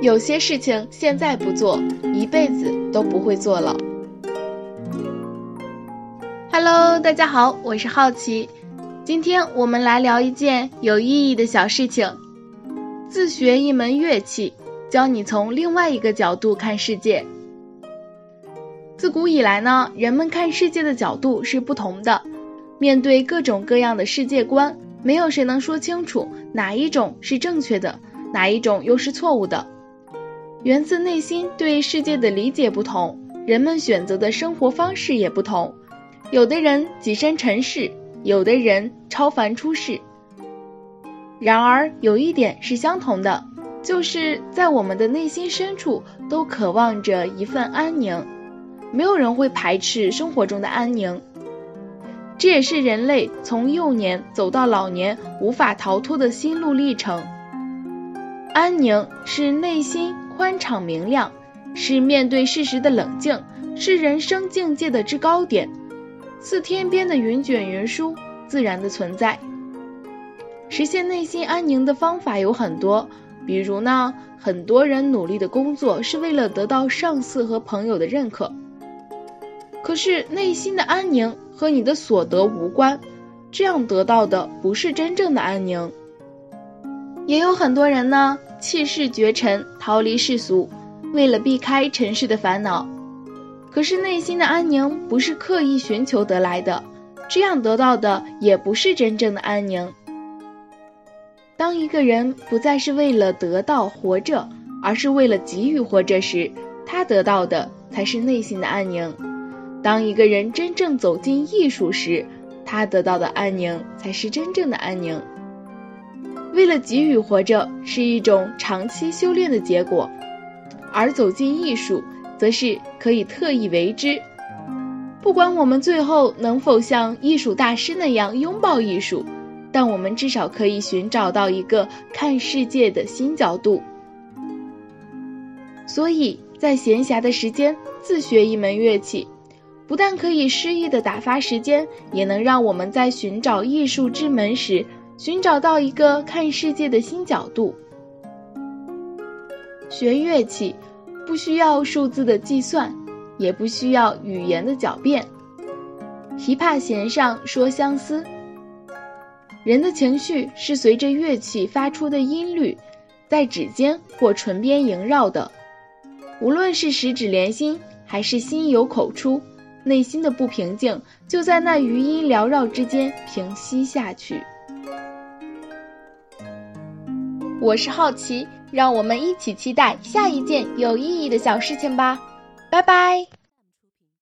有些事情现在不做，一辈子都不会做了。Hello，大家好，我是好奇，今天我们来聊一件有意义的小事情：自学一门乐器，教你从另外一个角度看世界。自古以来呢，人们看世界的角度是不同的，面对各种各样的世界观，没有谁能说清楚哪一种是正确的，哪一种又是错误的。源自内心对世界的理解不同，人们选择的生活方式也不同。有的人跻身尘世，有的人超凡出世。然而有一点是相同的，就是在我们的内心深处都渴望着一份安宁。没有人会排斥生活中的安宁，这也是人类从幼年走到老年无法逃脱的心路历程。安宁是内心宽敞明亮，是面对事实的冷静，是人生境界的制高点，似天边的云卷云舒，自然的存在。实现内心安宁的方法有很多，比如呢，很多人努力的工作是为了得到上司和朋友的认可。可是内心的安宁和你的所得无关，这样得到的不是真正的安宁。也有很多人呢，弃世绝尘，逃离世俗，为了避开尘世的烦恼。可是内心的安宁不是刻意寻求得来的，这样得到的也不是真正的安宁。当一个人不再是为了得到活着，而是为了给予活着时，他得到的才是内心的安宁。当一个人真正走进艺术时，他得到的安宁才是真正的安宁。为了给予活着是一种长期修炼的结果，而走进艺术则是可以特意为之。不管我们最后能否像艺术大师那样拥抱艺术，但我们至少可以寻找到一个看世界的新角度。所以在闲暇的时间自学一门乐器。不但可以诗意的打发时间，也能让我们在寻找艺术之门时，寻找到一个看世界的新角度。学乐器不需要数字的计算，也不需要语言的狡辩。琵琶弦上说相思，人的情绪是随着乐器发出的音律，在指尖或唇边萦绕的。无论是十指连心，还是心有口出。内心的不平静就在那余音缭绕之间平息下去。我是好奇，让我们一起期待下一件有意义的小事情吧。拜拜。